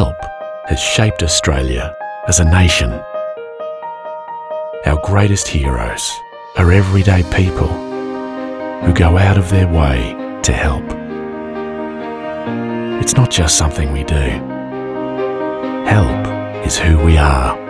Help has shaped Australia as a nation. Our greatest heroes are everyday people who go out of their way to help. It's not just something we do. Help is who we are.